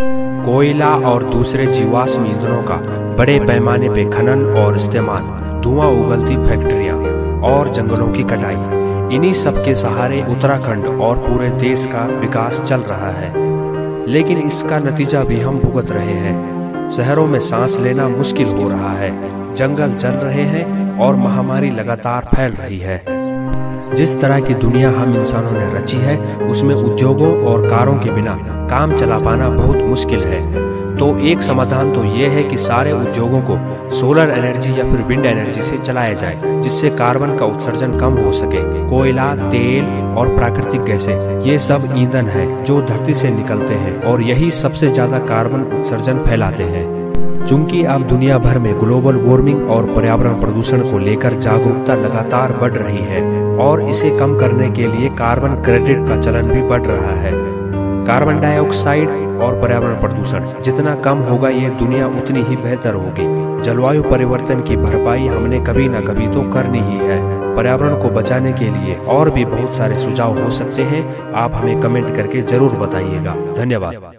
कोयला और दूसरे जीवाश्म ईंधनों का बड़े पैमाने पर खनन और इस्तेमाल, धुआँ उगलती फैक्ट्रियाँ और जंगलों की कटाई। इन्हीं सब के सहारे उत्तराखंड और पूरे देश का विकास चल रहा है। लेकिन इसका नतीजा भी हम भुगत रहे हैं। शहरों में सांस लेना मुश्किल हो रहा है। जंगल जल रहे हैं और महामारी लगातार फैल रही है। जिस तरह की दुनिया हम इंसानों ने रची है, उसमें उद्योगों और कारों के बिना काम चला पाना बहुत मुश्किल है। तो एक समाधान तो ये है कि सारे उद्योगों को सोलर एनर्जी या फिर विंड एनर्जी से चलाया जाए, जिससे कार्बन का उत्सर्जन कम हो सके। कोयला, तेल और प्राकृतिक गैसें, ये सब ईंधन है जो धरती से निकलते हैं और यही सबसे ज़्यादा कार्बन उत्सर्जन फैलाते हैं। चूँकि अब दुनिया भर में ग्लोबल वार्मिंग और पर्यावरण प्रदूषण को लेकर जागरूकता लगातार बढ़ रही है और इसे कम करने के लिए कार्बन क्रेडिट का चलन भी बढ़ रहा है। कार्बन डाइऑक्साइड और पर्यावरण प्रदूषण। जितना कम होगा, ये दुनिया उतनी ही बेहतर होगी। जलवायु परिवर्तन की भरपाई हमने कभी न कभी तो करनी ही है। पर्यावरण को बचाने के लिए और भी बहुत सारे सुझाव हो सकते हैं। आप हमें कमेंट करके ज़रूर बताइएगा। धन्यवाद।